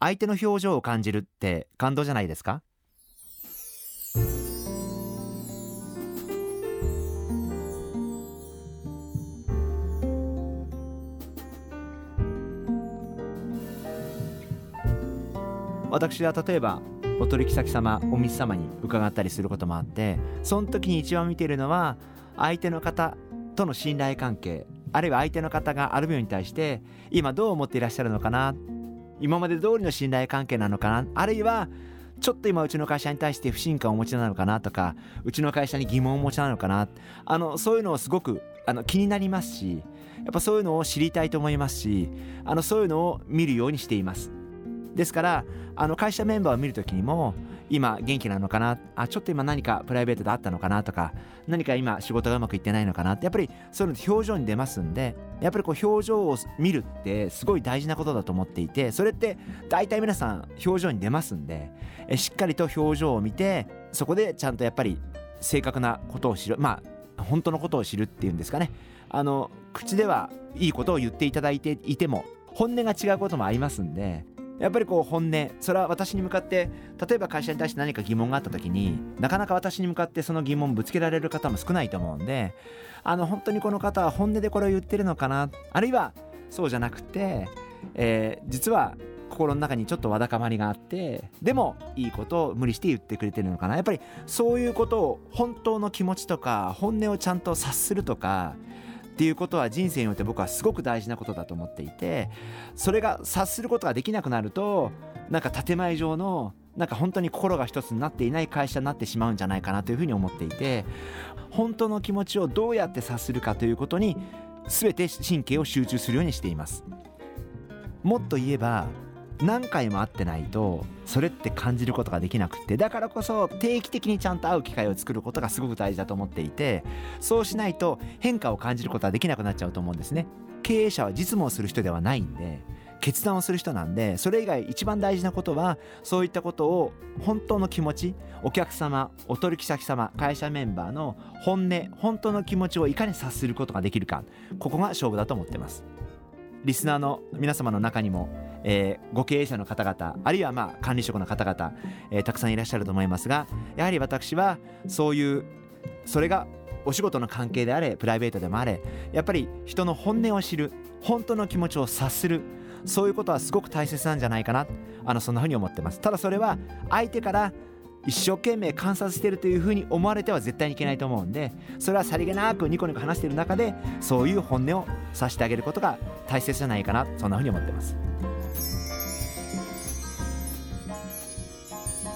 相手の表情を感じるって感動じゃないですか？私は例えばお取引先様お店様に伺ったりすることもあってその時に一番見ているのは相手の方との信頼関係あるいは相手の方がアルビオに対して今どう思っていらっしゃるのかな今まで通りの信頼関係なのかな？あるいはちょっと今うちの会社に対して不信感をお持ちなのかなとかうちの会社に疑問をお持ちなのかな？あのそういうのをすごくあの気になりますしやっぱそういうのを知りたいと思いますしあのそういうのを見るようにしています。ですからあの会社メンバーを見るときにも今元気なのかなあちょっと今何かプライベートであったのかなとか何か今仕事がうまくいってないのかなってやっぱりそういうの表情に出ますんでやっぱりこう表情を見るってすごい大事なことだと思っていてそれって大体皆さん表情に出ますんでえしっかりと表情を見てそこでちゃんとやっぱり正確なことを知るまあ本当のことを知るっていうんですかね。あの口ではいいことを言っていただいていても本音が違うこともありますんでやっぱりこう本音それは私に向かって例えば会社に対して何か疑問があった時になかなか私に向かってその疑問ぶつけられる方も少ないと思うんであの本当にこの方は本音でこれを言ってるのかなあるいはそうじゃなくて、えー、実は心の中にちょっとわだかまりがあってでもいいことを無理して言ってくれてるのかな。やっぱりそういうことを本当の気持ちとか本音をちゃんと察するとかっていうことは人生において僕はすごく大事なことだと思っていてそれが察することができなくなるとなんか建前上のなんか本当に心が一つになっていない会社になってしまうんじゃないかなというふうに思っていて本当の気持ちをどうやって察するかということに全て神経を集中するようにしています。もっと言えば何回も会ってないとそれって感じることができなくてだからこそ定期的にちゃんと会う機会を作ることがすごく大事だと思っていてそうしないと変化を感じることはできなくなっちゃうと思うんですね経営者は実務をする人ではないんで決断をする人なんでそれ以外一番大事なことはそういったことを本当の気持ちお客様お取引先様会社メンバーの本音本当の気持ちをいかに察することができるかここが勝負だと思ってます。リスナーの皆様の中にもえー、ご経営者の方々あるいはまあ管理職の方々、えー、たくさんいらっしゃると思いますがやはり私はそういうそれがお仕事の関係であれプライベートでもあれやっぱり人の本音を知る本当の気持ちを察するそういうことはすごく大切なんじゃないかなあのそんなふうに思ってますただそれは相手から一生懸命観察してるというふうに思われては絶対にいけないと思うんでそれはさりげなくニコニコ話している中でそういう本音を察してあげることが大切じゃないかなそんなふうに思ってます。